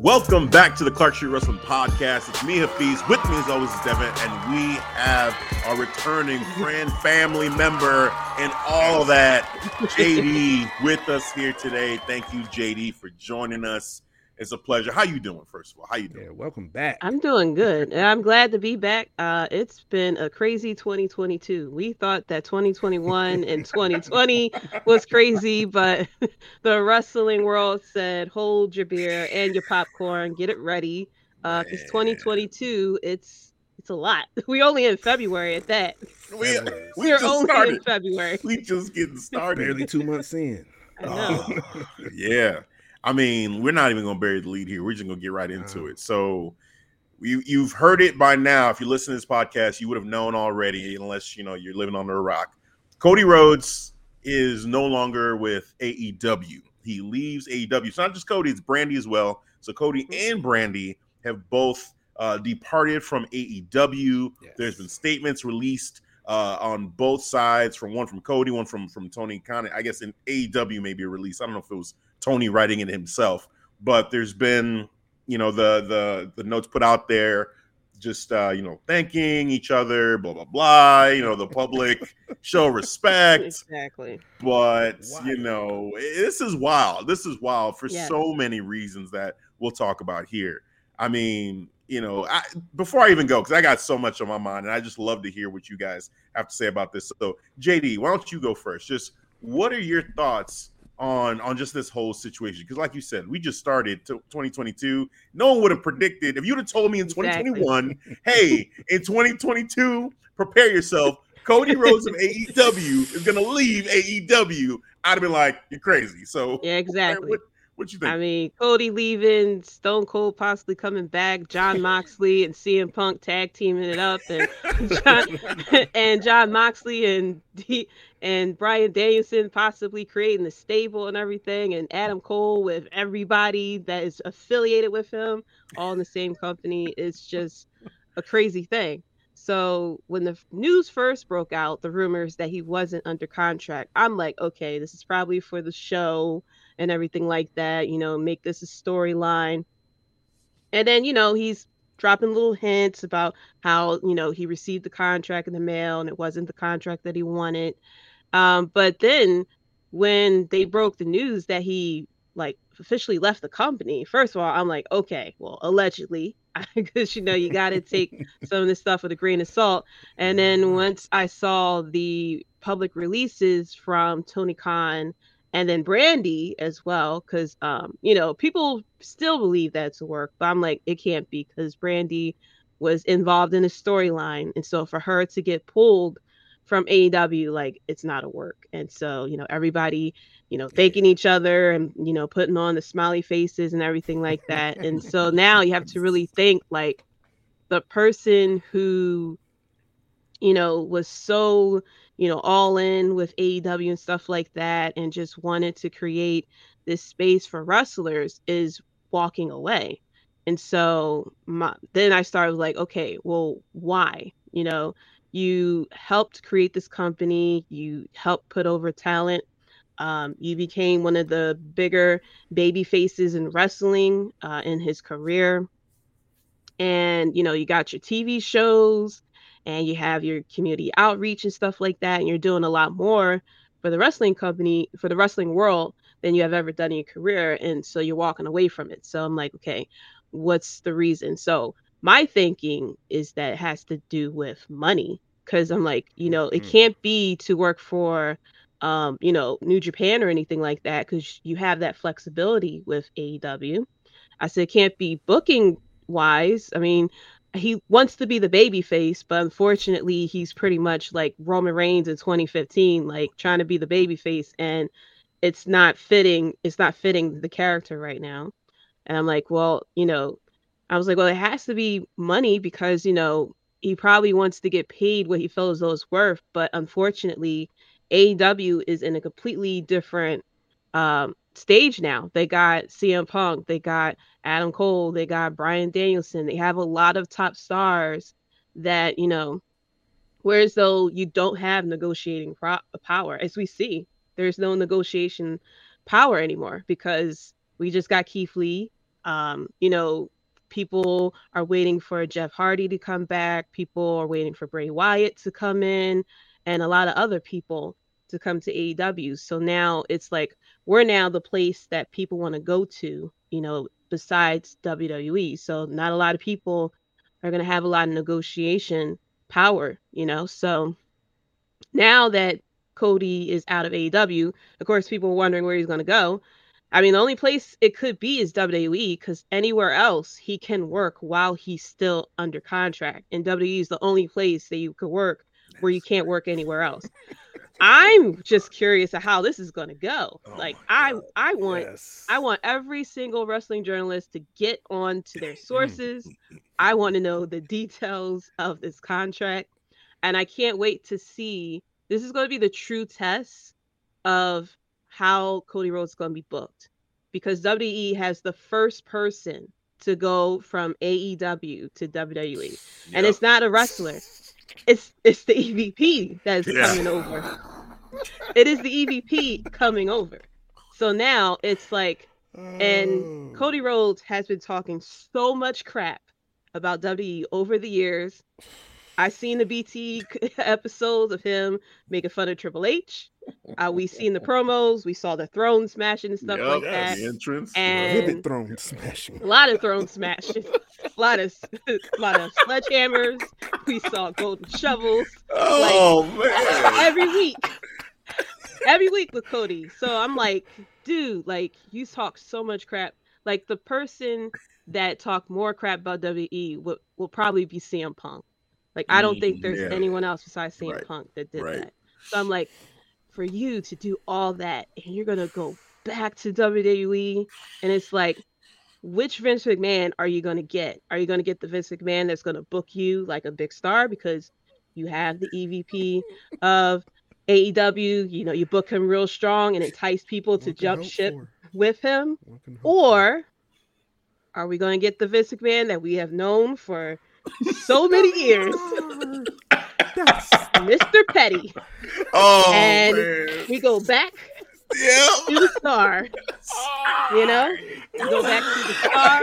Welcome back to the Clark Street Wrestling Podcast. It's me, Hafiz. With me, as always, is Devin, and we have our returning friend, family member, and all that, JD, with us here today. Thank you, JD, for joining us. It's a pleasure. How you doing, first of all? How you doing? Yeah, welcome back. I'm doing good. And I'm glad to be back. Uh, it's been a crazy 2022. We thought that 2021 and 2020 was crazy, but the wrestling world said, hold your beer and your popcorn, get it ready. Uh, because 2022, it's it's a lot. We only in February at that. We, we We're just only started. in February. We just getting started. Barely two months in. I know. Oh, yeah. I mean, we're not even going to bury the lead here. We're just going to get right into Uh. it. So, you you've heard it by now. If you listen to this podcast, you would have known already, unless you know you're living under a rock. Cody Rhodes is no longer with AEW. He leaves AEW. It's not just Cody; it's Brandi as well. So Cody and Brandi have both uh, departed from AEW. Yes. There's been statements released uh, on both sides from one from Cody, one from from Tony Khan. I guess in AEW maybe a release. I don't know if it was Tony writing it himself, but there's been you know the the the notes put out there just uh you know thanking each other blah blah blah you know the public show respect exactly. but Wild. you know this is wild this is wild for Yes. so many reasons that we'll talk about here i mean you know I, before i even go because i got so much on my mind and i just love to hear what you guys have to say about this so jd why don't you go first just what are your thoughts on on just this whole situation because like you said we just started to 2022 no one would have predicted if you'd have told me in Exactly. 2021 hey in 2022 prepare yourself Cody Rhodes of AEW is gonna leave AEW. I'd have been like, "You're crazy." So, Yeah, exactly. What, what you think? I mean, Cody leaving, Stone Cold possibly coming back, Jon Moxley and CM Punk tag teaming it up, and Jon, and Jon Moxley and D, and Bryan Danielson possibly creating the stable and everything, and Adam Cole with everybody that is affiliated with him, all in the same company. It's just a crazy thing. So when the news first broke out, the rumors that he wasn't under contract, I'm like, okay, this is probably for the show and everything like that, you know, make this a storyline. And then, you know, he's dropping little hints about how, you know, he received the contract in the mail and it wasn't the contract that he wanted. Um, but then when they broke the news that he like officially left the company, first of all, I'm like, okay, well, allegedly, because you know, you got to take some of this stuff with a grain of salt. And then once I saw the public releases from Tony Khan and then Brandi as well, because um, you know, people still believe that's a work, but I'm like, it can't be because Brandi was involved in a storyline, and so for her to get pulled from AEW, like it's not a work. And so, you know, everybody, you know, thanking each other and you know, putting on the smiley faces and everything like that. and so now you have to really think like the person who, you know, was so you know, all in with AEW and stuff like that, and just wanted to create this space for wrestlers is walking away. And so my, then I started like, okay, well, why? You know, you helped create this company, you helped put over talent. Um, you became one of the bigger baby faces in wrestling uh, in his career. And, you know, you got your TV shows, and you have your community outreach and stuff like that and you're doing a lot more for the wrestling company for the wrestling world than you have ever done in your career and so you're walking away from it so i'm like okay what's the reason? So my thinking is that it has to do with money because I'm like, you know, it Mm. can't be to work for, um, you know, New Japan or anything like that because you have that flexibility with AEW. I said it can't be booking wise. I mean, he wants to be the baby face, but unfortunately, he's pretty much like Roman Reigns in 2015, like trying to be the baby face, and it's not fitting. It's not fitting the character right now. And I'm like, well, you know, I was like, well, it has to be money because you know he probably wants to get paid what he feels those worth, but unfortunately, AEW is in a completely different um, stage now. They got CM Punk, they got Adam Cole, they got Bryan Danielson. They have a lot of top stars that, you know, whereas though you don't have negotiating pro- power, as we see, there's no negotiation power anymore because we just got Keith Lee. Um, you know, people are waiting for Jeff Hardy to come back. People are waiting for Bray Wyatt to come in and a lot of other people to come to AEW. So now it's like we're now the place that people want to go to, you know, besides WWE. So not a lot of people are going to have a lot of negotiation power, you know. So now that Cody is out of AEW, of course, people are wondering where he's going to go. I mean, the only place it could be is WWE because anywhere else he can work while he's still under contract. And WWE is the only place that you could work where you can't work anywhere else. I'm just curious of how this is going to go. Oh like I I want Yes. I want every single wrestling journalist to get on to their mm. sources. I want to know the details of this contract. And I can't wait to see. This is going to be the true test of how Cody Rhodes is going to be booked. Because WWE has the first person to go from AEW to WWE. And it's not a wrestler. It's it's the EVP that's Yeah. coming over. It is the EVP coming over. So now it's like and Oh. Cody Rhodes has been talking so much crap about WWE over the years. I've seen the BT episodes of him making fun of Triple H. Uh, we seen the promos. We saw the throne smashing and stuff Yep, like yes. that. the entrance. And- Ribbit throne smashing. A lot of throne smashing. a lot of a lot of sledgehammers. We saw golden shovels oh man. every week. Every week with Cody. So I'm like, dude, like you talk so much crap. Like the person that talked more crap about WE will, will probably be CM Punk. Like I don't think there's Yeah. anyone else besides CM Right. Punk that did Right. that. So I'm like, for you to do all that and you're gonna go back to WWE and it's like which Vince McMahon are you to get? Are you to get the Vince McMahon that's to book you like a big star because you have the EVP of AEW? You know, you book him real strong and entice people to jump ship for. with him? One can hope for. Or are we going to get the Vince McMahon that we have known for so many years, That's Mr. Petty? Oh And man. We go back Yeah. to the star. You know, we go back to the star.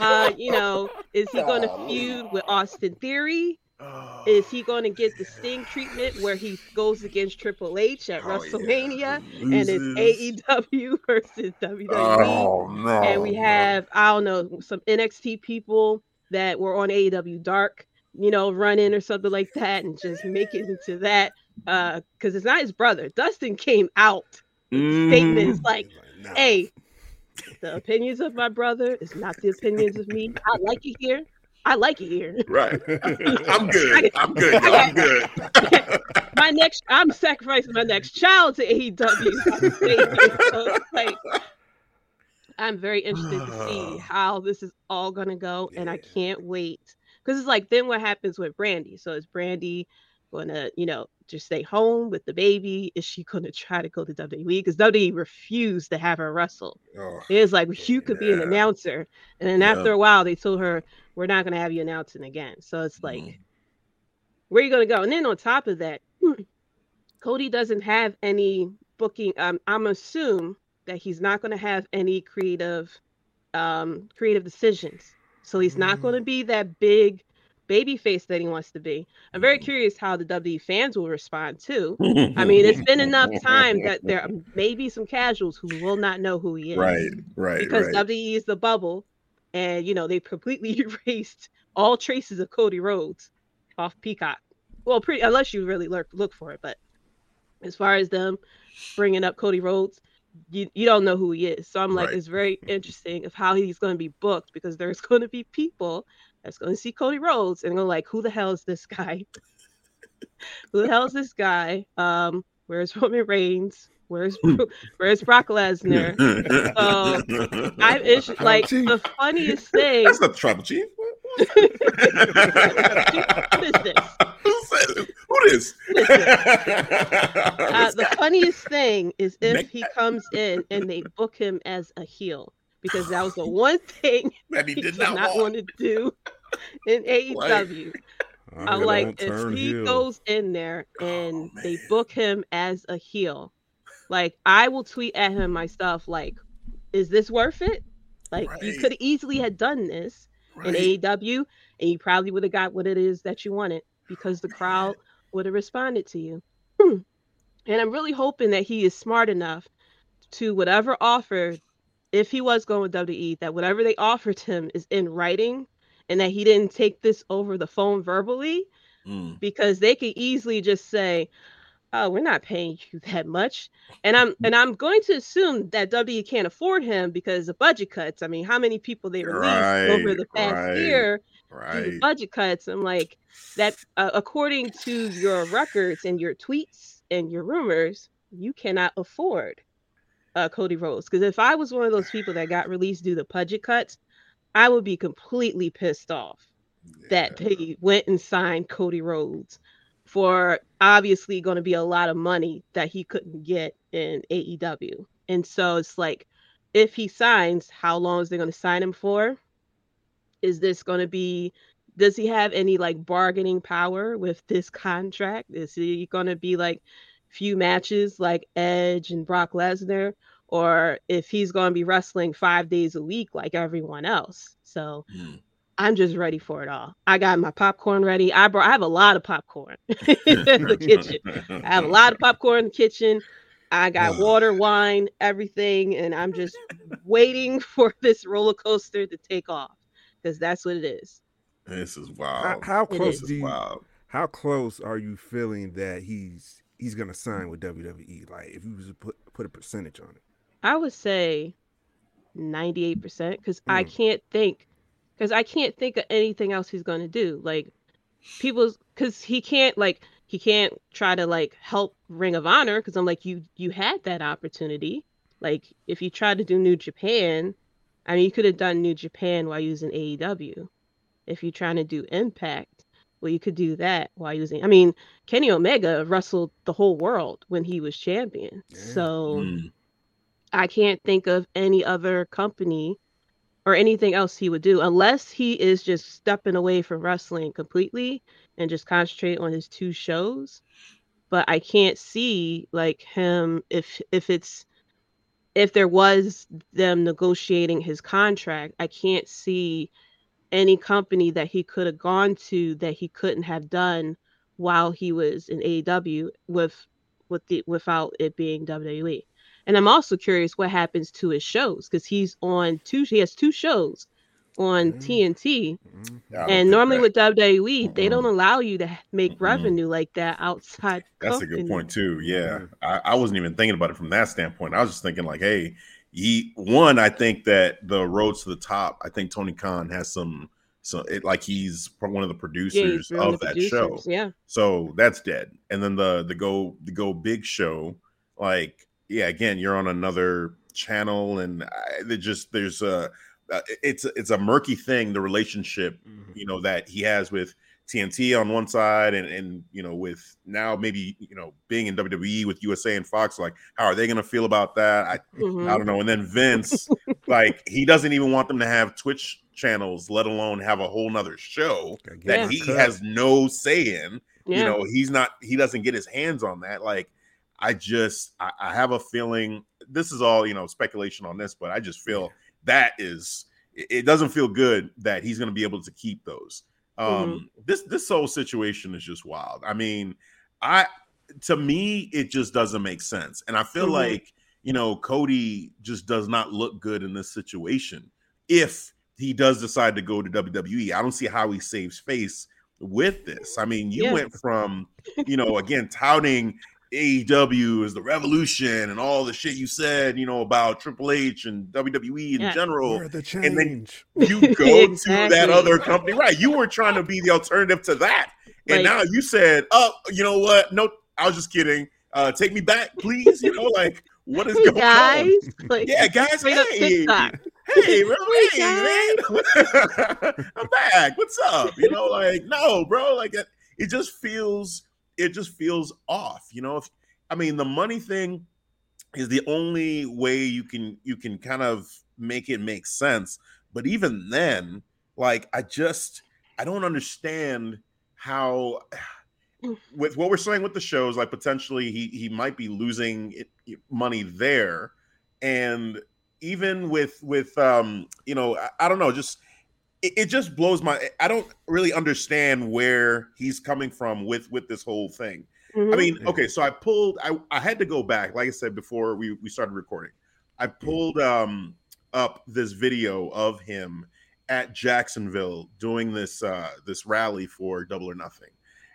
Uh, you know, is he going to feud with Austin Theory? Is he going to get the Sting treatment where he goes against Triple H at Oh, yeah. WrestleMania and it's AEW versus WWE? Oh no. and we have I don't know some NXT people that were on AEW Dark, you know, run in or something like that and just make it into that uh because it's not his brother. Dustin came out Mm-hmm. statements like, Nah. "Hey, the opinions of my brother is not the opinions of me. I like it here. I like it here. Right. I'm good. I'm good. yo, I'm good. My next, I'm sacrificing my next child to AEW. so like, I'm very interested to see how this is all gonna go, and I can't wait because it's like then what happens with Brandi? So is Brandi gonna, you know, just stay home with the baby? Is she gonna try to go to WWE? Because WWE refused to have her wrestle. Oh, It's like you could be an announcer, and then Yeah. after a while, they told her we're not gonna have you announcing again. So it's like, Mhm. where are you gonna go? And then on top of that, Cody doesn't have any booking. Um, I'm assume that he's not gonna have any creative, um, creative decisions. So he's not gonna mm. be that big baby face that he wants to be. I'm very mm. curious how the WWE fans will respond too. I mean, it's been enough time that there may be some casuals who will not know who he is Right. Right. because right. WWE is the bubble and you know they completely erased all traces of Cody Rhodes off Peacock. Well, pretty unless you really look look for it, but as far as them bringing up Cody Rhodes, you, you don't know who he is. So I'm like, Right. it's very interesting of how he's going to be booked because there's going to be people that's going to see Cody Rhodes and go like, who the hell is this guy? who the hell is this guy? Um, where's Roman Reigns? Where's where's Brock Lesnar? So, I'm it's like the funniest thing. That's not the tribal chief. what is this? Who said it? Who this? Uh, the funniest thing is if he comes in and they book him as a heel because that was the one thing that he he did did not, not want. want to do in AEW. I'm gonna like, if he heel. goes in there and Oh, they book him as a heel, like I will tweet at him myself, like, is this worth it? Like you could easily have done this in Right. AEW, and you probably would have got what it is that you wanted because the crowd would have responded to you. Hmm. And I'm really hoping that he is smart enough to whatever offer, if he was going with WWE, that whatever they offered him is in writing, and that he didn't take this over the phone verbally Mm. because they could easily just say, "Oh, we're not paying you that much," and I'm and I'm going to assume that W can't afford him because of budget cuts. I mean, how many people they released over the past right, year Right. budget cuts? I'm like that. Uh, according to your records and your tweets and your rumors, you cannot afford uh, Cody Rhodes. Because if I was one of those people that got released due to budget cuts, I would be completely pissed off that Yeah. they went and signed Cody Rhodes for obviously going to be a lot of money that he couldn't get in AEW. And so it's like, if he signs, how long is they going to sign him for? Is this going to be, does he have any like bargaining power with this contract? Is he going to be like few matches like Edge and Brock Lesnar? Or if he's going to be wrestling five days a week like everyone else. So, Mm. I'm just ready for it all. I got my popcorn ready. I brought I have a lot of popcorn in the kitchen. I have a lot of popcorn in the kitchen. I got water, wine, everything, and I'm just waiting for this roller coaster to take off because that's what it is. This is How, wild. how It close is. Do you, wild. how close are you feeling that he's he's gonna sign with WWE? Like if you was to put put a percentage on it. I would say 98% because I Mm. can't think because I can't think of anything else he's gonna do. Like people's because he can't like he can't try to like help Ring of Honor because I'm like you you had that opportunity. Like if you try to do New Japan, I mean you could have done New Japan while using AEW. If you're trying to do Impact, well you could do that while using. I mean Kenny Omega wrestled the whole world when he was champion. Yeah. So. Mm. I can't think of any other company or anything else he would do unless he is just stepping away from wrestling completely and just concentrate on his two shows. But I can't see like him if if it's if there was them negotiating his contract, I can't see any company that he could have gone to that he couldn't have done while he was in AEW with with the without it being WWE. And I'm also curious what happens to his shows because he's on two. He has two shows on Mm. TNT, Mhm. I don't and normally that- with WWE, they Mm-mm. don't allow you to make Mm-mm. revenue like that outside. That's a good point too. Yeah, Mhm. I, I wasn't even thinking about it from that standpoint. I was just thinking like, hey, he one. I think that the Rhodes to the Top. I think Tony Khan has some. So it like he's one of the producers he's one of the that show. Yeah, So that's dead. And then the the go the go big show, like yeah, again, you're on another channel, and I, they just there's a uh, it's it's a murky thing the relationship Mhm. you know that he has with TNT on one side and and you know with now maybe you know being in WWE with USA and Fox like how are they going to feel about that I Mhm. I don't know and then Vince like he doesn't even want them to have Twitch channels let alone have a whole nother show Gotta that Yeah. he cut. has no say in yeah. you know he's not he doesn't get his hands on that like I just I, I have a feeling this is all you know speculation on this but I just feel that is it doesn't feel good that he's going to be able to keep those um this this whole situation is just wild i mean i to me it just doesn't make sense and i feel Mhm. like you know cody just does not look good in this situation if he does decide to go to WWE. I don't see how he saves face with this. I mean, you Yeah. went from, you know, again touting AEW is the revolution and all the shit you said, you know, about Triple H and WWE in Yeah. general. Where the change? and then- You go to that other company, right? You were trying to be the alternative to that, and Like- now you said, "Oh, you know what? No, I was just kidding. Uh, take me back, please." You know, like what is Hey going guys, on? like Yeah, guys. straight up Hey, hey, bro, Hey, hey, man, I'm back. What's up? You know, like no, bro. Like it, it just feels, it just feels off. You know, if I mean the money thing is the only way you can you can kind of make it make sense. But even then, like I just I don't understand how with what we're saying with the shows, like potentially he he might be losing it, money there, and even with with um you know I, I don't know just it, it just blows my I don't really understand where he's coming from with with this whole thing. I Mhm. mean, okay, so I pulled I I had to go back, like I said before we we started recording. I pulled um up this video of him at Jacksonville doing this uh this rally for Double or Nothing.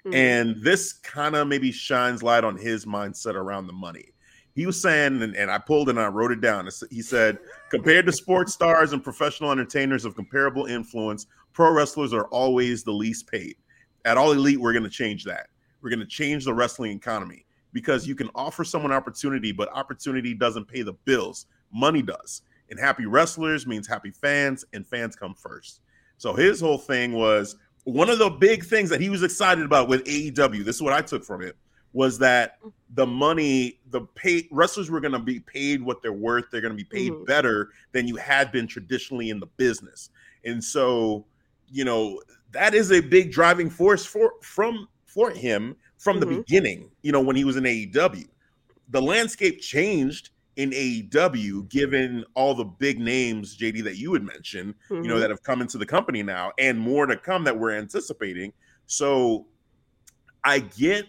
Mhm. And this kind of maybe shines light on his mindset around the money. He was saying, and, and I pulled and I wrote it down. He said, compared to sports stars and professional entertainers of comparable influence, pro wrestlers are always the least paid. At All Elite, we're going to change that. We're going to change the wrestling economy because you can offer someone opportunity, but opportunity doesn't pay the bills. Money does. And happy wrestlers means happy fans, and fans come first. So his whole thing was one of the big things that he was excited about with AEW. This is what I took from it was that the money, the pay wrestlers were going to be paid what they're worth. They're going to be paid Mhm. better than you had been traditionally in the business. And so, you know, that is a big driving force for from for him from the Mhm. beginning. You know, when he was in AEW, the landscape changed in AEW given all the big names, JD, that you had mentioned you know Mhm. that have come into the company now and more to come that we're anticipating so i get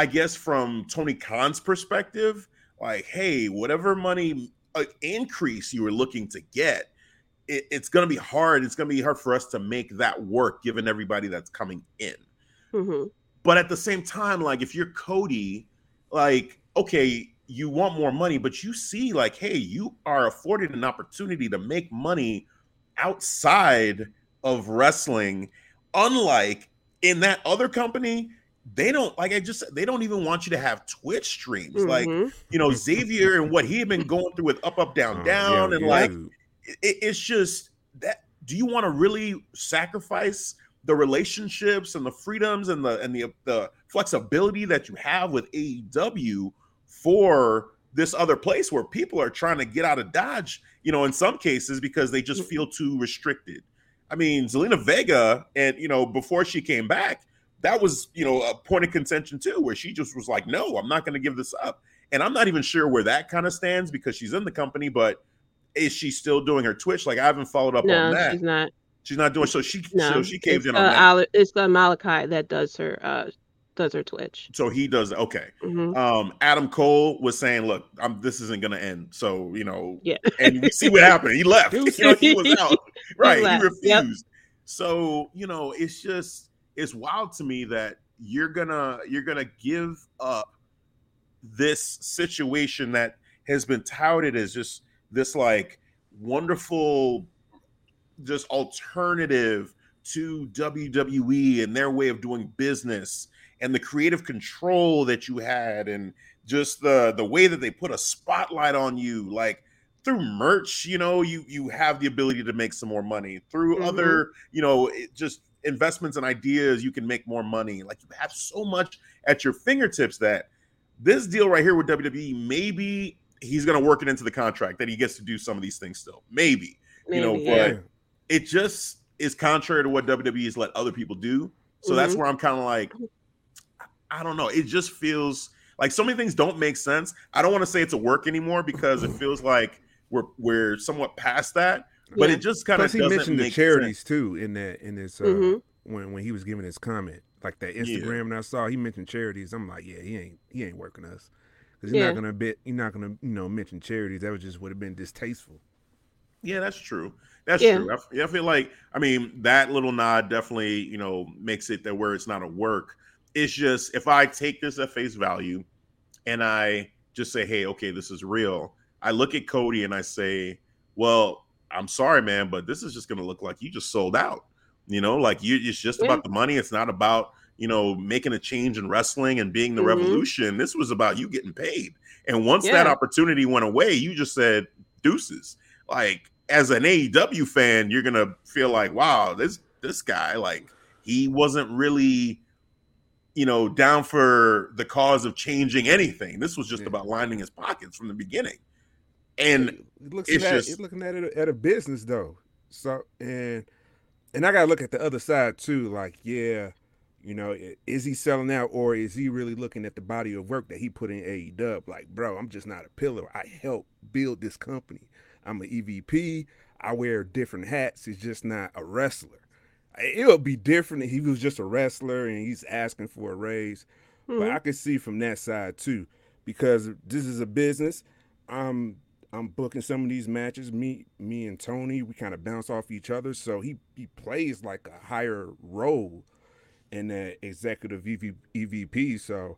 i guess from tony khan's perspective like hey whatever money uh, increase you were looking to get it, it's going to be hard it's going to be hard for us to make that work given everybody that's coming in Mhm. but at the same time like if you're cody like okay you want more money but you see like hey you are afforded an opportunity to make money outside of wrestling unlike in that other company they don't like i just said they don't even want you to have twitch streams like Mhm. you know xavier and what he had been going through with up up down Oh, down yeah, and yeah, like it, it's just that do you want to really sacrifice the relationships and the freedoms and the and the the flexibility that you have with AEW for this other place where people are trying to get out of Dodge, you know, in some cases because they just feel too restricted. I mean, Zelina Vega, and you know, before she came back, that was you know a point of contention too, where she just was like, "No, I'm not going to give this up." And I'm not even sure where that kind of stands because she's in the company, but is she still doing her Twitch? Like I haven't followed up on that. she's not. She's not doing so. She No, so she caved in uh, that. It's uh, Malakai that does her uh does her Twitch. So he does okay. Mhm. Um, Adam Cole was saying, "Look, I'm, this isn't going to end." So you know, Yeah. and we see what happened. He left. He was- You know, he was out. Right. He, yep. refused. So you know, it's just it's wild to me that you're gonna you're gonna give up this situation that has been touted as just this like wonderful just alternative to WWE and their way of doing business and the creative control that you had and just the the way that they put a spotlight on you like through merch you know you you have the ability to make some more money through Mhm. other you know it just investments and ideas you can make more money like you have so much at your fingertips that this deal right here with WWE maybe he's going to work it into the contract that he gets to do some of these things still maybe you know, Maybe, but- yeah. it just is contrary to what WWE has let other people do. So that's Mhm. where I'm kind of like, I don't know. It just feels like so many things don't make sense. I don't want to say it's a work anymore because it feels like we're we're somewhat past that. But Yeah. it just kind of he doesn't mentioned the charities sense. too in that in this uh, Mhm. when when he was giving his comment, like that Yeah. Instagram that I saw. He mentioned charities. I'm like, yeah, he ain't he ain't working us because he's Yeah. not gonna bit. He's not gonna you know mention charities. That was just would have been distasteful. Yeah, that's true. That's Yeah. true. I, f- yeah, I feel like I mean that little nod definitely you know makes it that where it's not a work. It's just if I take this at face value, and I just say, hey, okay, this is real. I look at Cody and I say, well, I'm sorry, man, but this is just going to look like you just sold out. You know, like you, it's just Yeah. about the money. It's not about you know making a change in wrestling and being the Mhm. revolution. This was about you getting paid. And once that opportunity went away, you just said deuces. Like as an AEW fan, you're gonna feel like, wow, this this guy, like he wasn't really, you know, down for the cause of changing anything. This was just Yeah. about lining his pockets from the beginning. And He looks it's at just- he's looking at it at a business though. So and and I gotta look at the other side too. Like, yeah, you know, is he selling out or is he really looking at the body of work that he put in AEW? Like, bro, I'm just not a pillar. I help build this company. I'm an EVP. I wear different hats. He's just not a wrestler. It would be different if he was just a wrestler and he's asking for a raise. But Mhm. I can see from that side too, because this is a business. I'm I'm booking some of these matches. Me me and Tony, we kind of bounce off each other. So he he plays like a higher role in that executive E EV, EVP. So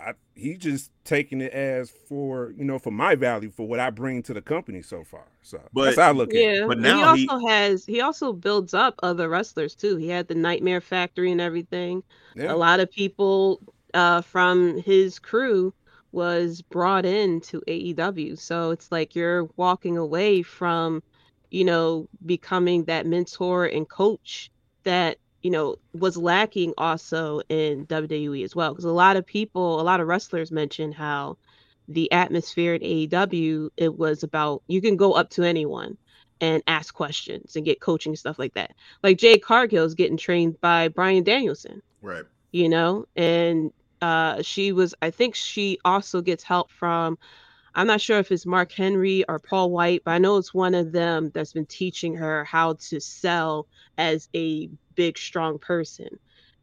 I he just taking it as for you know for my value for what I bring to the company so far. So But- that's how I look at it. Yeah, But now he he- also has he also builds up other wrestlers too. He had the Nightmare Factory and everything. Yeah. A lot of people uh, from his crew was brought in to AEW. So it's like you're walking away from, you know, becoming that mentor and coach that you know was lacking also in WWE as well. Because a lot of people, a lot of wrestlers mention how the atmosphere at AEW it was about you can go up to anyone and ask questions and get coaching stuff like that. Like Jade Cargill's getting trained by Bryan Danielson right, you know and uh she was i think she also gets help from i'm not sure if it's mark henry or paul white but i know it's one of them that's been teaching her how to sell as a big strong person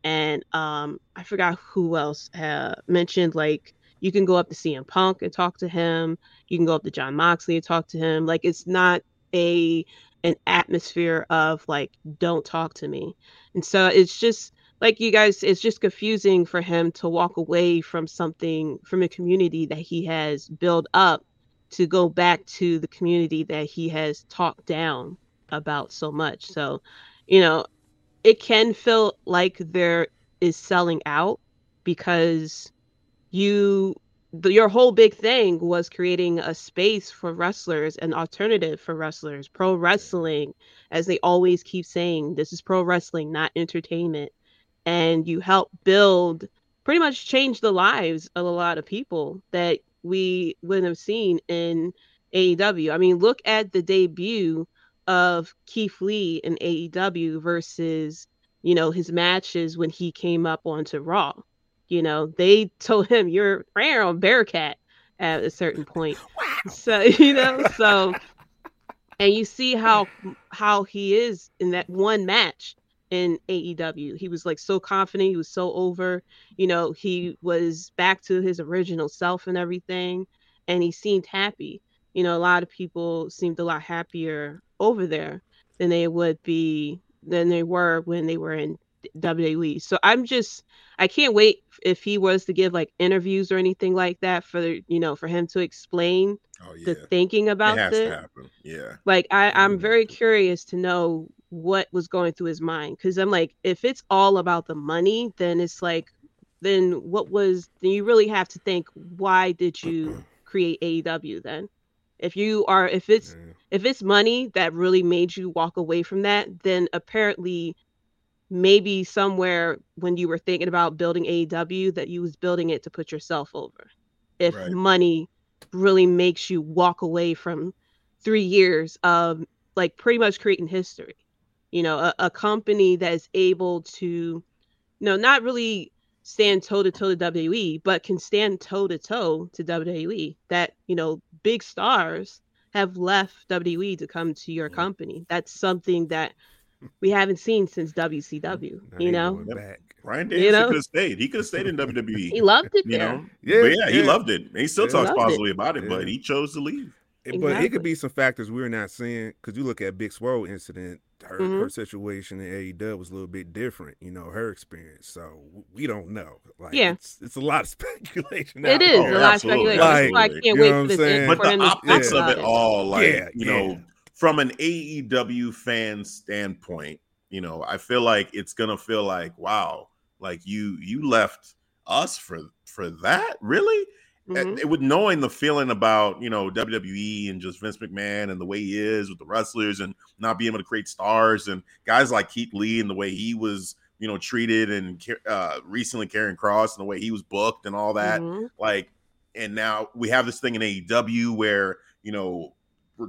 and um i forgot who else uh, mentioned like you can go up to CM Punk and talk to him. You can go up to Jon Moxley and talk to him. Like it's not a an atmosphere of like don't talk to me. And so it's just like you guys it's just confusing for him to walk away from something from a community that he has built up to go back to the community that he has talked down about so much. So you know it can feel like there is selling out because you the, your whole big thing was creating a space for wrestlers an alternative for wrestlers pro wrestling as they always keep saying this is pro wrestling not entertainment and you help build pretty much change the lives of a lot of people that we wouldn't have seen in AEW. I mean, look at the debut of Keith Lee in AEW versus, you know, his matches when he came up onto Raw. You know, they told him you're rare on Bearcat at a certain point. So, you know, so and you see how how he is in that one match in AEW. He was like so confident, he was so over, you know, he was back to his original self and everything and he seemed happy. You know, a lot of people seemed a lot happier over there than they would be than they were when they were in WWE. So I'm just I can't wait if he was to give like interviews or anything like that for you know for him to explain oh yeah, the thinking it about has this to happen. Yeah, like I, I'm Mhm. very curious to know what was going through his mind because I'm like, if it's all about the money, then it's like, then what was? Then you really have to think, why did you create AEW then? If you are, if it's Yeah. if it's money that really made you walk away from that, then apparently maybe somewhere when you were thinking about building AEW that you was building it to put yourself over. If Right. money really makes you walk away from three years of like pretty much creating history. You know, a, a company that is able to, you know, not really stand toe to toe to WWE, but can stand toe to toe to WWE. That, you know, big stars have left WWE to come to your company. That's something that we haven't seen since WCW, Now you know? going back. Bryan You know? could have stayed. He could have stayed in WWE. He loved it you there. know, Yeah, but yeah, he loved it. He still Yeah. talks Loved it. positively about it, Yeah. but he chose to leave. It- But it could be some factors we're not seeing because you look at Big Swole incident. Her, Mhm. her situation in AEW was a little bit different, you know, her experience. So we don't know. Like, Yeah. it's, it's a lot of speculation. It is there. Oh, a lot of speculation. That's why I can't You wait know for what this. I'm in- saying? but for the them to talk optics of about it all, like Yeah, you yeah. know, from an AEW fan standpoint, you know, I feel like it's gonna feel like, wow, like you you left us for for that, really? Mhm. Uh, with knowing the feeling about you know WWE and just Vince McMahon and the way he is with the wrestlers and not being able to create stars and guys like Keith Lee and the way he was you know treated and uh, recently Karrion Kross and the way he was booked and all that Mhm. like and now we have this thing in AEW where you know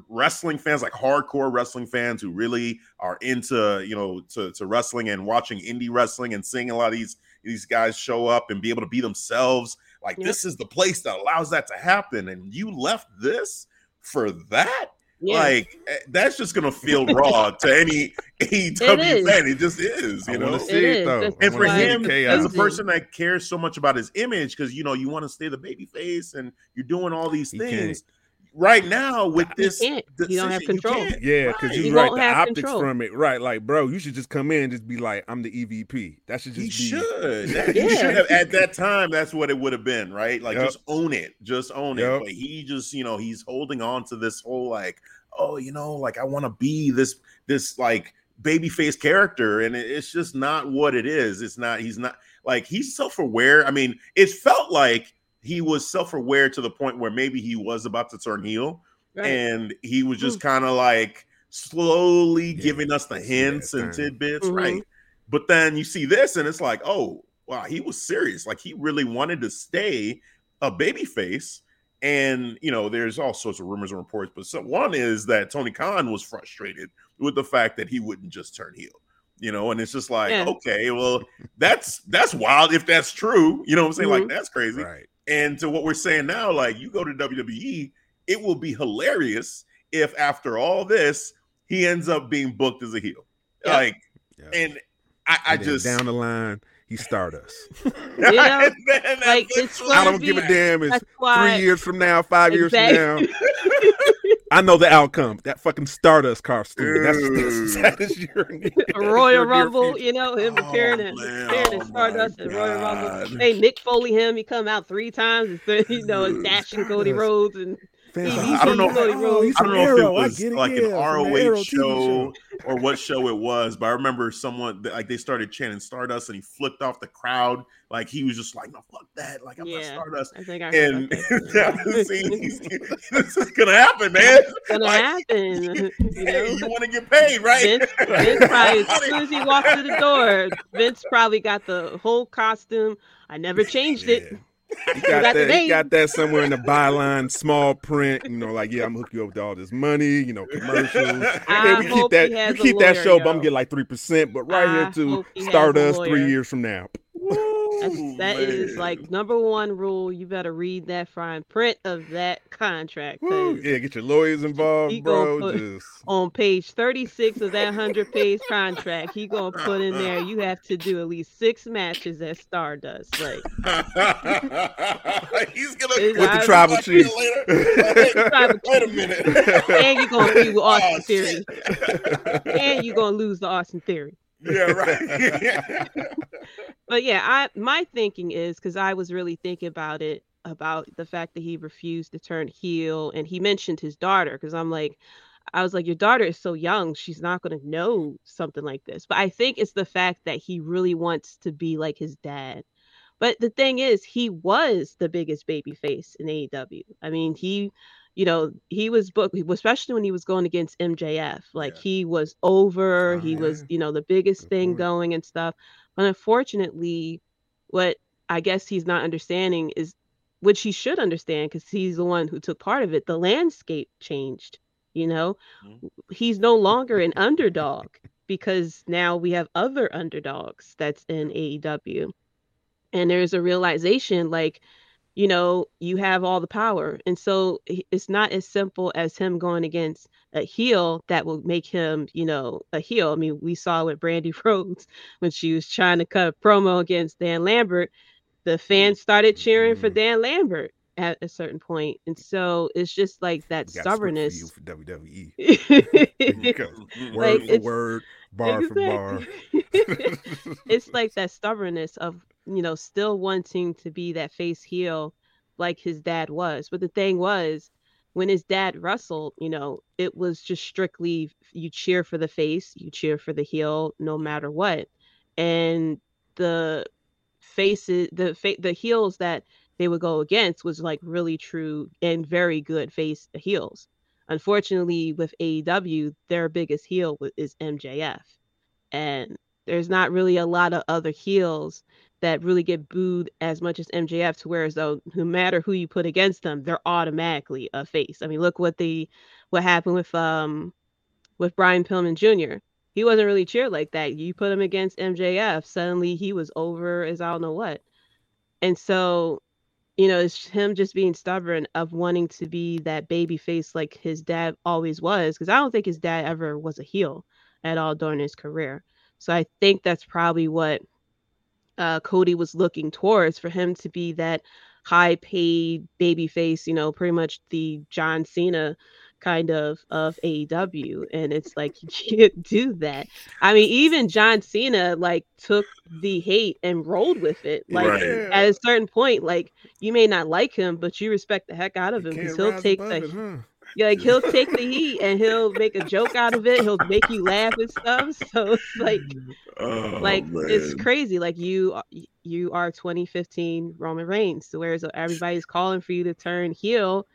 wrestling fans like hardcore wrestling fans who really are into you know to, to wrestling and watching indie wrestling and seeing a lot of these these guys show up and be able to be themselves like Yep. this is the place that allows that to happen and you left this for that Yeah. like eh, that's just gonna feel raw to any AEW is. fan it just is you want know to see it, is. though. That's and for wanna see the him, as a person that cares so much about his image, because you know you want to stay the baby face and you're doing all these He things. Right now, with He this, can't. You don't have decision, you control. Yeah, because Right. you He right. The optics control. from it, right? Like, bro, you should just come in and just be like, "I'm the EVP." That should just He be. should. That- he Yeah. should have at that time. That's what it would have been, right? Like Yep. just own it, just own Yep. it. But he just, you know, he's holding on to this whole like, oh, you know, like I want to be this, this like babyface character, and it- it's just not what it is. It's not. He's not like he's self aware. I mean, it felt like he was self aware to the point where maybe he was about to turn heel, Right. and he was just kind of like slowly Yeah, giving us the I see that hints and thing. tidbits, Mhm. right? But then you see this, and it's like, oh, wow, he was serious. Like he really wanted to stay a baby face. And you know, there's all sorts of rumors and reports, but so, one is that Tony Khan was frustrated with the fact that he wouldn't just turn heel. You know, and it's just like, Yeah. okay, well, that's that's wild if that's true. You know what I'm saying? Like Mhm. that's crazy. Right. And to what we're saying now, like you go to WWE, it will be hilarious if after all this he ends up being booked as a heel. Yep. Like, Yeah. and I, I And then just down the line, he Stardust. you know, like, it's I don't Gonna give a damn. It's That's why. three years from now, five years from now. I know the outcome. That fucking Stardust costume. That's, Dude. that's, that is your A Royal Rumble, you know, him Oh, appearing in, appearing in Oh, Stardust my and Royal Rumble. Hey, Mick Foley, him, he come out three times, and you know, is dashing Cody Rhodes and Fans He- like, he I don't know. I don't know if it was it, like yeah, an ROH show or what show it was, but I remember someone like they started chanting Stardust and he flipped off the crowd. Like he was just like, no, fuck that. Like I'm not Stardust. I think I And about that. see, he's- this is gonna happen, man. It's gonna Like, happen. You know, you want to get paid, right? Vince, Vince probably as soon as he walked through the door, Vince probably got the whole costume. I never changed it. Yeah. He got got that. He got that somewhere in the byline, small print. You know, like yeah, I'm gonna hook you up with all this money. You know, commercials. I we keep hope that. he You has a keep that lawyer, show, but I'm yo. getting like three percent. But right I here to hope he has a Stardust three years from now. Ooh, that is man. like number one rule. You better read that fine print of that contract. Yeah, get your lawyers involved, he bro. Just on page 36 of that 100 page contract, he gonna put in there you have to do at least six matches at Stardust. Like He's gonna With the tribal talk to you chief. Wait, wait a minute. and you're gonna be with oh, Austin Oh, Theory. And you're gonna lose the Austin Theory. Yeah, right. But yeah, I my thinking is because I was really thinking about it about the fact that he refused to turn heel and he mentioned his daughter because I'm like I was like your daughter is so young she's not going to know something like this. But I think it's the fact that he really wants to be like his dad. But the thing is he was the biggest baby face in AEW I mean he you know he was booked especially when he was going against MJF like Yeah. he was over Oh, he yeah. was you know the biggest Good thing point. going and stuff but unfortunately, what I guess he's not understanding is, which he should understand because he's the one who took part of it, the landscape changed. You know, Mhm. he's no longer an underdog because now we have other underdogs that's in AEW. And there's a realization like, you know, you have all the power. And so it's not as simple as him going against a heel that will make him, you know, a heel. I mean, we saw with Brandi Rhodes when she was trying to cut a promo against Dan Lambert, the fans started cheering for Mhm. Dan Lambert at a certain point, and so it's just like that stubbornness. for you for WWE. Word Like, for word, bar for bar. It's like that stubbornness of you know still wanting to be that face heel like his dad was. But the thing was when his dad wrestled you know it was just strictly you cheer for the face you cheer for the heel no matter what. And the faces the fa- the heels that they would go against was like really true and very good face heels. Unfortunately with AEW their biggest heel is MJF and there's not really a lot of other heels that really get booed as much as MJF to where as though no matter who you put against them, they're automatically a face. I mean, look what the what happened with um with Brian Pillman Jr. He wasn't really cheered like that. You put him against MJF, suddenly he was over as I don't know what. And so, you know, it's him just being stubborn of wanting to be that baby face like his dad always was. Because I don't think his dad ever was a heel at all during his career. So I think that's probably what uh, Cody was looking towards for him to be that high paid baby face, you know, pretty much the John Cena kind of of AEW. And it's like you can't do that. I mean, even John Cena like took the hate and rolled with it. Like Right. at a certain point, like you may not like him, but you respect the heck out of him because he'll take the it, huh? Like he'll take the heat and he'll make a joke out of it. He'll make you laugh and stuff. So it's like, Oh, like it's crazy. Like you, you are 2015 Roman Reigns, so whereas everybody's calling for you to turn heel,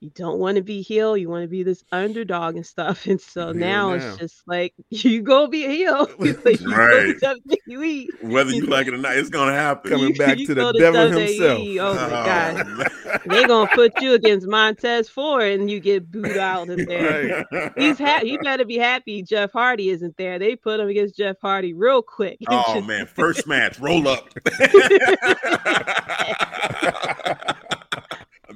you don't want to be heel. You want to be this underdog and stuff. And so now, now. it's just like you go be a heel. like, you Right. go to WWE. Whether you like it or not, it's gonna happen. Coming You- back you to the go devil WWE. himself. Oh my oh, god. man. They gonna put you against Montez Ford and you get booed out of there. Right. He's ha- he better be happy Jeff Hardy isn't there. They put him against Jeff Hardy real quick. Oh just- man, first match, roll up.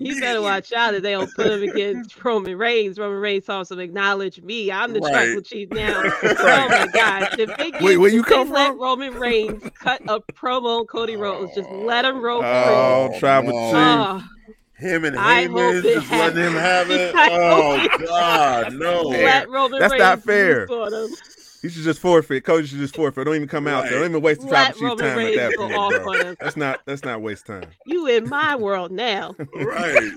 You better watch out that they don't put him against Roman Reigns. Roman Reigns told him, acknowledge me. I'm the Right. tribal chief now. Oh my gosh. If they, get, Wait, where you if they come let from? Roman Reigns cut a promo on Cody Rhodes, just let him roll Oh, Oh, tribal no. chief. Oh, Him and I hope Heyman just letting him have it. Oh God, no. let Roman That's Reigns not fair. Loose on him. He should just forfeit. Cody should just forfeit. Don't even come out. there. Don't even waste the Let chief Roman time at that point, bro. That's not. That's not waste time. You in my world now. Right.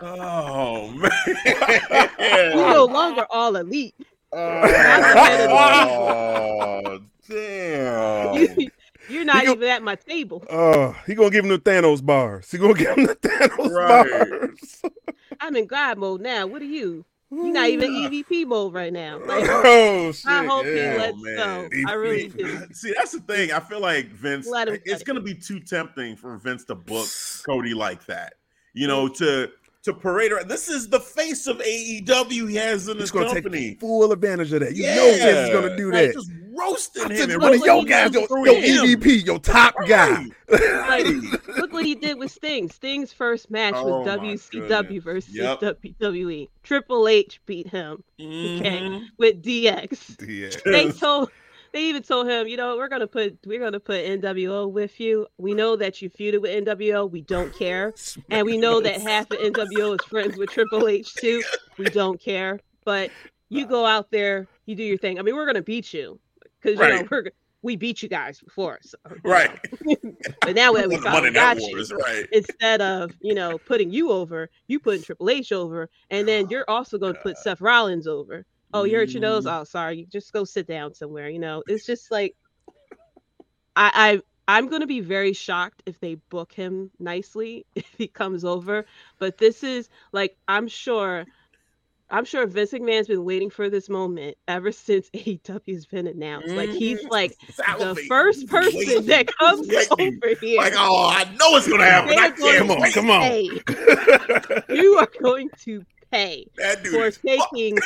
Oh man. You no longer all elite. Oh, damn. You, you're not He go- even at my table. Oh, he gonna give him the Thanos bars. He gonna give him the Thanos Right. bars. I'm in God mode now. What are you? You're not even EVP mode right now. Oh, like, oh shit! I hope he lets man. go. I really do. See, that's the thing. I feel like Vince. It's going to be too tempting for Vince to book Cody like that. You know, to to parade. around- This is the face of AEW he has in He's his gonna company. take full advantage of that. You know Vince is gonna do Like, that. Just roasting I him. said and one of your guys, your, your. EVP, your top guy. Right. look what he did with Sting. Sting's first match Oh, was WCW goodness. versus Yep. WWE. Triple H beat him Okay. Mhm. with DX. Yeah. They told they even told him, you know, we're gonna put we're gonna put NWO with you. We know that you feuded with NWO. We don't care, and we know that half of NWO is friends with Triple H too. We don't care, but you go out there, you do your thing. I mean, we're gonna beat you because you know we're we beat you guys before, so, Right. but now we finally got you, Wars, right. instead of you know putting you over, you putting Triple H over, and then you're also going to put Seth Rollins over. Oh, you hurt your nose. Oh, sorry. You just go sit down somewhere. You know, it's just like I I I'm going to be very shocked if they book him nicely if he comes over. But this is like I'm sure. I'm sure Vince McMahon's been waiting for this moment ever since AEW's been announced. Like he's Mhm. like the first person Waiting. that comes Waiting. over here. Like, oh, I know it's gonna happen. I They're can't Come on, come on. You are going to pay That dude for taking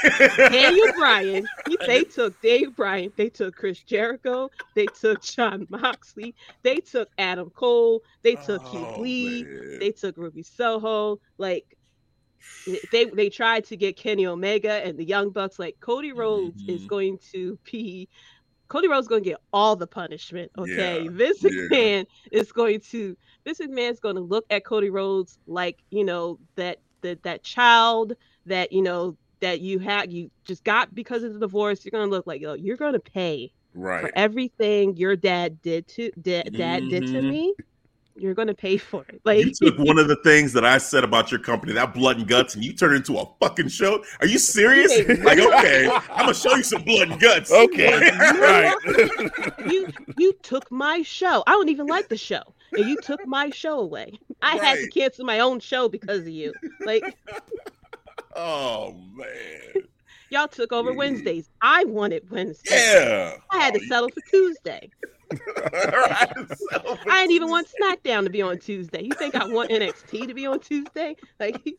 Daniel Bryan. They took Dave Bryan. They took Chris Jericho. They took Jon Moxley. They took Adam Cole. They took Keith Oh, Lee. man. They took Ruby Soho. Like they they tried to get Kenny Omega and the Young Bucks. Like Cody Rhodes is Mhm. going to be Cody Rhodes going to get all the punishment. Okay, Yeah, Vince yeah. Is going to Vince McMahon's going to look at Cody Rhodes like you know that that that child that you know that you had you just got because of the divorce. You're going to look like oh you're going to pay Right. for everything your dad did to dad, dad did to Mhm. me. You're going to pay for it. Like You took one of the things that I said about your company, that blood and guts, and you turned into a fucking show. Are you serious? Like, okay, I'm gonna show you some blood and guts. Okay, right. you you took my show. I don't even like the show, and you took my show away. I had to cancel my own show because of you. Like Oh man. y'all took over Wednesdays. I wanted Wednesday. Yeah. I had to settle for Tuesday. Right. So- I didn't even want SmackDown to be on Tuesday. You think I want NXT to be on Tuesday? Like, he's,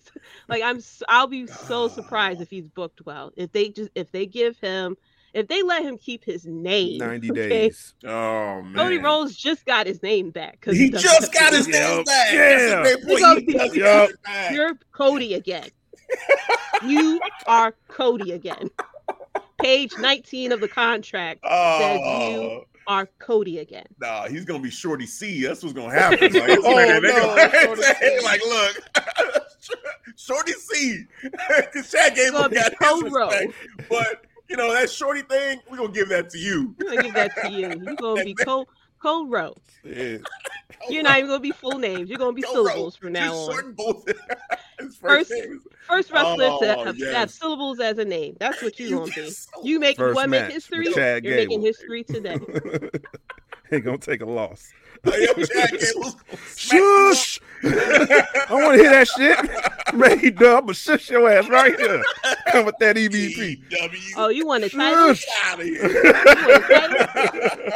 like I'm. I'll be so surprised if he's booked well. If they just if they give him if they let him keep his name. 90 okay? days. Oh man. Cody Rhodes just got his name back because He just got his Yup. name back. Yeah. That's a great point. Yup. He just got Yup. it back. You're Cody again. you are Cody again. Page 19 of the contract says Oh. you are Cody again. Nah, he's gonna be Shorty C. That's what's gonna happen. Like, it's Oh, like, no, gonna- like, look, Shorty C. Because Chad gave It's gonna him that Coro. disrespect. But you know that Shorty thing, we're gonna give that to you. I'm gonna give that to you. You're gonna be Cole Cole Rowe. Yeah. You're not even gonna be full names. You're gonna be Coro. syllables from now Just on. both. First- first name First wrestler Oh, to have, yes. have syllables as a name. That's what you're You gonna be. so- You make you First wanna make history. You're making history today. Ain't gonna take a loss. Yo, Chad Gable's gonna smack you up. Shush! I want to hear that shit. Ready, dub, but shush your ass right here. Come with that EVP. EW. Oh, you want a title? Shush. out of here.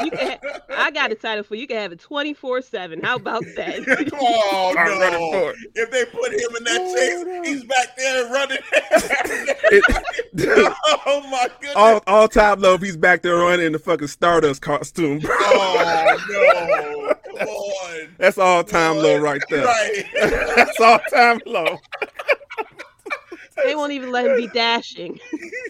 You can ha- I got a title for you. You can have it 24 7. How about that? oh Start running no! for it. If they put him in that Oh, chase, no. he's back there running. It- oh my goodness! all, all time low if he's back there running in the fucking Stardust costume. bro. Oh no! Come on! That's all time low right there. Right. That's all time low. they won't even let him be dashing.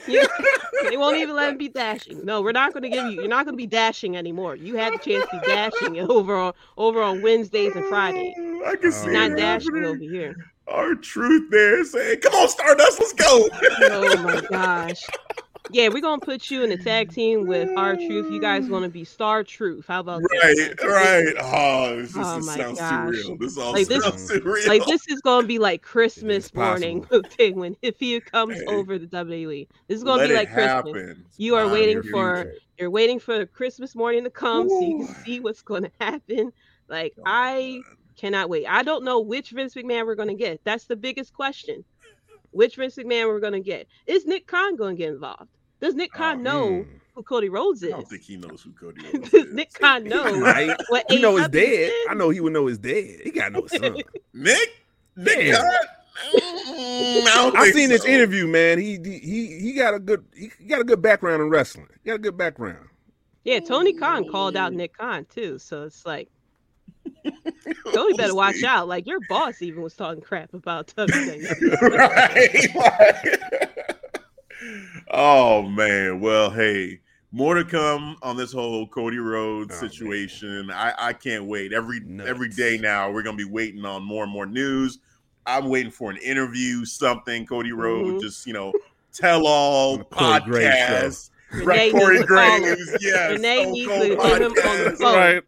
You- they won't even let him be dashing. No, we're not going to give you. You're not going to be dashing anymore. You had the chance to be dashing over on over on Wednesdays and Fridays. Mm, I can oh, see Oh, Not it dashing happening. over here. R-Truth there saying, "Come on, Stardust, let's go." Oh my gosh. Yeah, we're gonna put you in the tag team with R-Truth. You guys gonna be Star Truth. How about Right, that? right. Oh, this, Oh this my sounds gosh. surreal. This all Like, this- sounds surreal. Like this is gonna be like Christmas morning possible. okay, when if he comes Hey. over the WWE. This is gonna be like Christmas. happen. You are Wow, waiting your for future. you're waiting for Christmas morning to come so you can see what's gonna happen. Like Oh, I man. cannot wait. I don't know which Vince McMahon we're gonna get. That's the biggest question. Which Vince McMahon we're gonna get? Is Nick Khan gonna get involved? Does Nick Khan Oh, know Mm. who Cody Rhodes is? I don't think he knows who Cody Rhodes Does is. Nick Khan know Right? what He know his AEW dead. I know he would know his dead. He got no son. Nick? Nick Yeah. Khan? Mm, I don't I think seen this interview, man. He he he got a good he got a good background in wrestling. He got a good background. Yeah, Tony Khan called out Nick Khan too. So it's like Cody better watch out. Like your boss even was talking crap about WWE. right. like- oh man. Well, hey, more to come on this whole Cody Rhodes Oh, man. situation. I, I can't wait. Every Nuts. every day now, we're gonna be waiting on more and more news. I'm waiting for an interview, something. Cody Rhodes, Mhm. just you know, tell all On the Corey Graves show. podcast. Renee Right, Corey to call. Graves, yes. Renee Stone needs Cold to get him on the Podcast. phone. Right.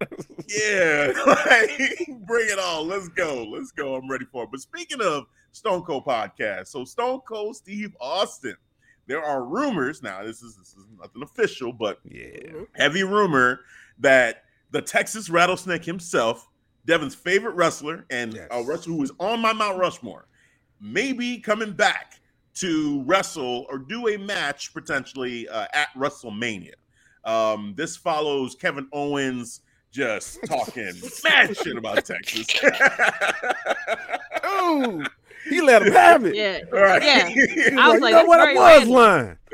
Yeah, like, bring it on. Let's go. Let's go. I'm ready for it. But speaking of Stone Cold podcast, so Stone Cold Steve Austin, there are rumors now. This is this is nothing official, but Yeah. heavy rumor that the Texas Rattlesnake himself, Devin's favorite wrestler and a Yes. wrestler who is on my Mount Rushmore, may be coming back to wrestle or do a match potentially uh, at WrestleMania. Um, this follows Kevin Owens just talking mad shit about Texas. Ooh. He let him have it. Yeah, Right. Yeah. I was you like, know that's what? I was random. lying.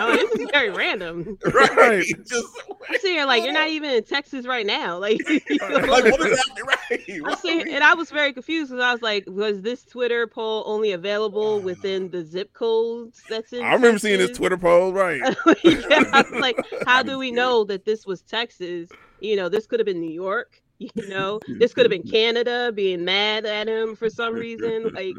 oh, this is very random. right. Just I'm sitting here like you're not even in Texas right now. Like, you know, like what is happening? Right. I'm sitting, and I was very confused because I was like, was this Twitter poll only available within the zip codes that's in? I remember seeing this Twitter poll, right? yeah, I was like, how do we know that this was Texas? You know, this could have been New York. You know, this could have been Canada being mad at him for some reason. Like,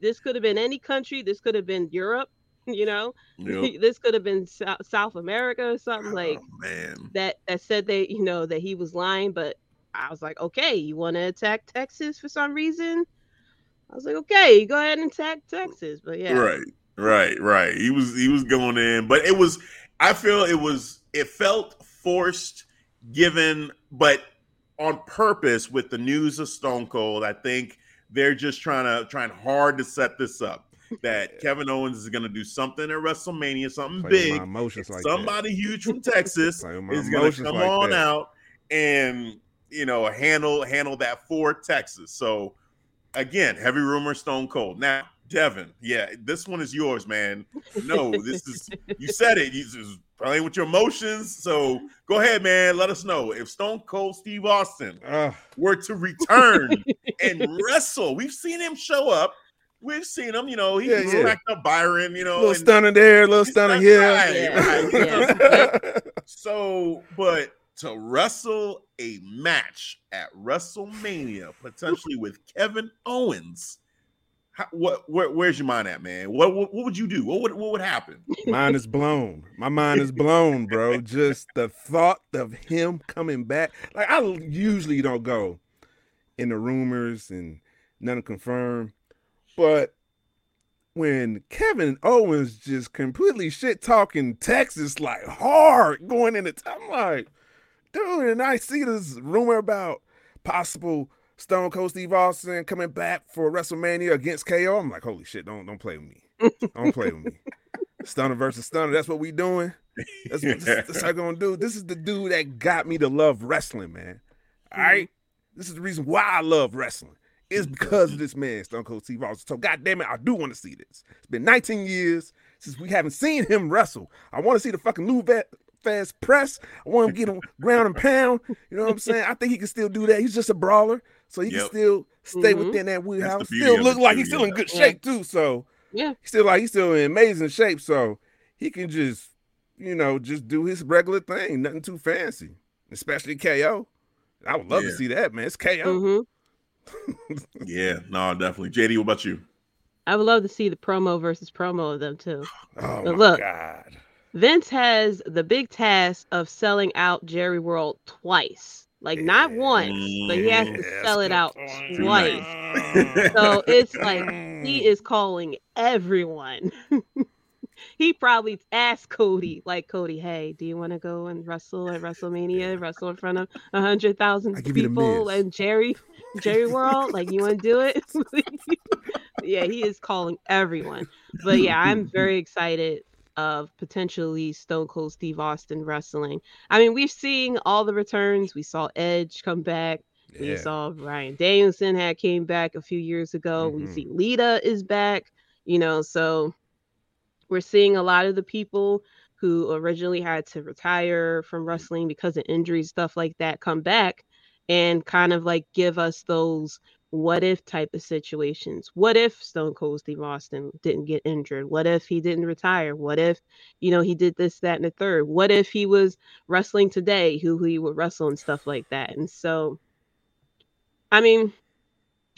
this could have been any country. This could have been Europe. You know, Yep. this could have been Sou- South America or something like oh, man. that. That said they, you know, that he was lying. But I was like, okay, you want to attack Texas for some reason? I was like, okay, go ahead and attack Texas. But yeah, Right. Right. Right. He was he was going in, but it was I feel it was it felt forced given but on purpose with the news of Stone Cold. I think they're just trying to trying hard to set this up that Kevin Owens is going to do something at WrestleMania, something Play with my big. like that. Somebody huge from Texas Play with my is going to come like on that. out and you know handle handle that for Texas. So again, heavy rumor Stone Cold. Now, Devin, yeah, this one is yours, man. No, this is you said it. You playing with your emotions. So go ahead, man. Let us know if Stone Cold Steve Austin Ugh. were to return and wrestle. We've seen him show up. We've seen him. You know, he Yeah, yeah. smacked up Byron. You know, A little and- stunner there, little He's stunner not here. right, Yeah, right. So, but to wrestle a match at WrestleMania potentially with Kevin Owens, how, what where, where's your mind at, man? What, what what would you do? What would what would happen? Mine is blown. My mind is blown, bro. Just the thought of him coming back. Like I usually don't go in the rumors and none confirmed, but when Kevin Owens just completely shit talking Texas like hard going into, I'm like, dude, and I see this rumor about possible Stone Cold Steve Austin coming back for WrestleMania against KO. I'm like, holy shit, don't don't play with me. Don't play with me. Stunner versus Stunner. That's what we doing. That's what this, that's how gonna do. This is the dude that got me to love wrestling, man. All right. Mm-hmm. This is the reason why I love wrestling. It's mm-hmm. because of this man, Stone Cold Steve Austin. So, God damn it, I do want to see this. It's been 19 years since we haven't seen him wrestle. I want to see the fucking Lou Thesz press. I want him to get him ground and pound. You know what I'm saying? I think he can still do that. He's just a brawler, so he can still stay Mhm. within that wheelhouse. beauty Still look like he's still in good Yeah. shape too. So Yeah. he's still like he's still in amazing shape. So he can just, you know, just do his regular thing. Nothing too fancy, especially KO. I would love Yeah. to see that, man. It's KO. hmm Yeah, no, definitely. JD, what about you? I would love to see the promo versus promo of them too. Oh But my look, god. Vince has the big task of selling out Jerry World twice. Like not once, but he has to Yes, sell it out twice. So it's like he mm. is calling everyone. he probably asked Cody, like Cody, hey, do you want to go and wrestle at WrestleMania, wrestle in front of a hundred I thousand give you the people and Jerry, Jerry World? Like, you want to do it? yeah, he is calling everyone. But yeah, I'm very excited of potentially Stone Cold Steve Austin wrestling. I mean, we've seen all the returns. We saw Edge come back. We saw Bryan Danielson had came back a few years ago. We Mhm. see Lita is back, you know, so we're seeing a lot of the people who originally had to retire from wrestling because of injuries, stuff like that, come back and kind of like give us those what if type of situations. What if Stone Cold Steve Austin didn't get injured? What if he didn't retire? What if, you know, he did this, that, and the third? What if he was wrestling today, who he would wrestle and stuff like that? And so, I mean,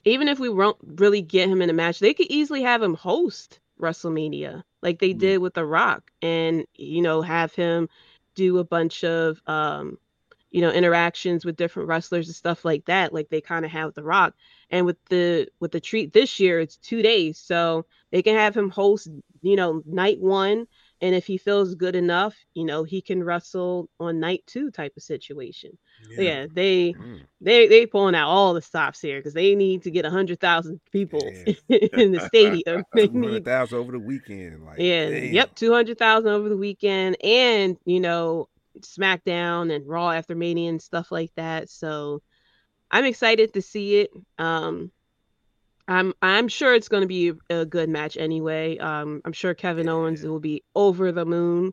even if we won't really get him in a match, they could easily have him host WrestleMania like they Mhm. did with The Rock and, you know, have him do a bunch of, um, you know, interactions with different wrestlers and stuff like that, like they kind of have The Rock. And with the with the treat this year, it's two days, so they can have him host, you know, night one, and if he feels good enough, you know, he can wrestle on night two type of situation. Yeah, they Mm. they they pulling out all the stops here because they need to get a hundred thousand people Yeah. in the stadium. They need 200,000 over the weekend. Like, yeah, damn. yep, two hundred thousand over the weekend, and you know, SmackDown and Raw after Mania and stuff like that. So I'm excited to see it. Um, I'm I'm sure it's going to be a good match anyway. Um, I'm sure Kevin Owens will be over the moon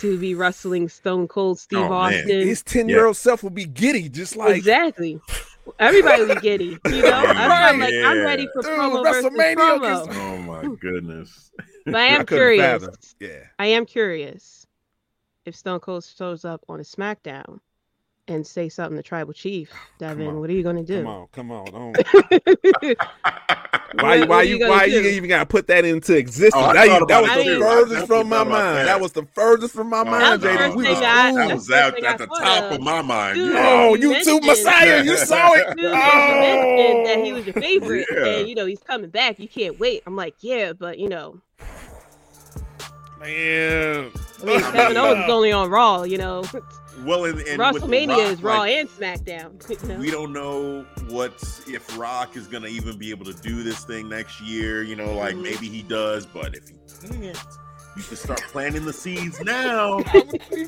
to be wrestling Stone Cold Steve Oh, man. Austin. His 10 year old self will be giddy, just like exactly. Everybody will be giddy, you know. I'm, I'm like, I'm ready for Dude, promo versus WrestleMania promo. is- Oh my goodness. But I am couldn't curious. fathom. Yeah. I am curious if Stone Cold shows up on a SmackDown and say something to Tribal Chief. Devin, what are you going to do? Come on, come on. Don't. What- Why, what why are you, gonna why you even gotta put that into oh, existence? Oh, that, thought that was it the too. Furthest from my mind. that. That. was the furthest from my Oh, mind, That was JD. We thing was I- cool. that was the first out at the top of. of my mind. Dude. Oh, you you too, Messiah. You saw it. Dude, you that he Oh. was your oh. favorite, Yeah. and you know he's coming back. You can't wait. I'm like, yeah, but you know, Man. I mean, Kevin Owens is only on Raw. You know, Well, and, and with The WrestleMania Rock, is Raw like, and SmackDown. You know? we don't know what if Rock is gonna even be able to do this thing next year. You know, like Mhm. maybe he does, but if he can't, you can start planting the seeds now.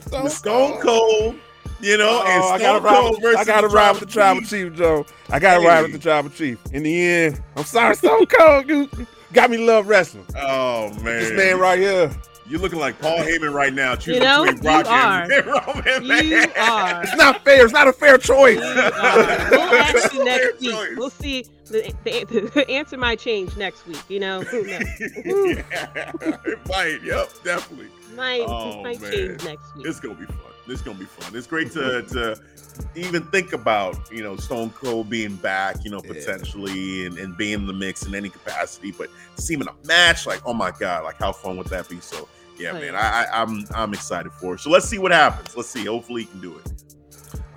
So Stone Cold, you know, and Oh, Stone I gotta ride. Cold With, versus I gotta the ride with the tribal Chief. chief, Joe. I gotta ride with the tribal chief. In the end, I'm sorry, Stone Cold. You got me love wrestling. Oh man, This man right here. You're looking like Paul Heyman right now, choosing know, between you Rock are. and Roman. You are. It's not fair. It's not a fair choice. We'll ask you next week. choice. We'll see. The, the, the answer might change next week. You know, Who knows? yeah, it might. Yep, definitely. might Oh, might man. change next week. It's gonna be fun. It's gonna be fun. It's great to to even think about you know Stone Cold being back, you know, Yeah. potentially and, and being in the mix in any capacity. But to see him in a match, like oh my god, like how fun would that be? So yeah, man, yeah. I, I I'm I'm excited for it. So let's see what happens. Let's see. Hopefully he can do it.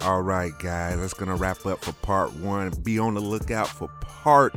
All right, guys, that's going to wrap up for part one. Be on the lookout for part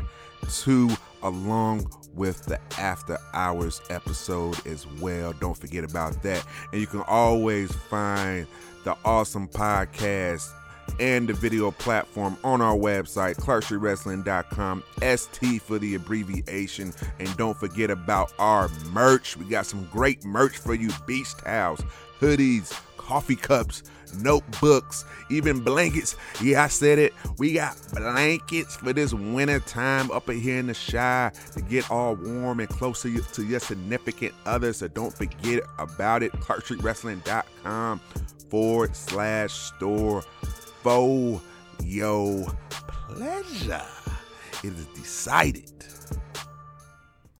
two, along with the after hours episode as well. Don't forget about that. And you can always find the awesome podcast and the video platform on our website, ClarkStreetWrestling.com, ST for the abbreviation. And don't forget about our merch. We got some great merch for you beach towels, hoodies, coffee cups, notebooks, even blankets. Yeah, I said it. We got blankets for this winter time up in here in the shy to get all warm and close to, to your significant other. So don't forget about it. ClarkStreetWrestling.com forward slash store for your pleasure. It is decided.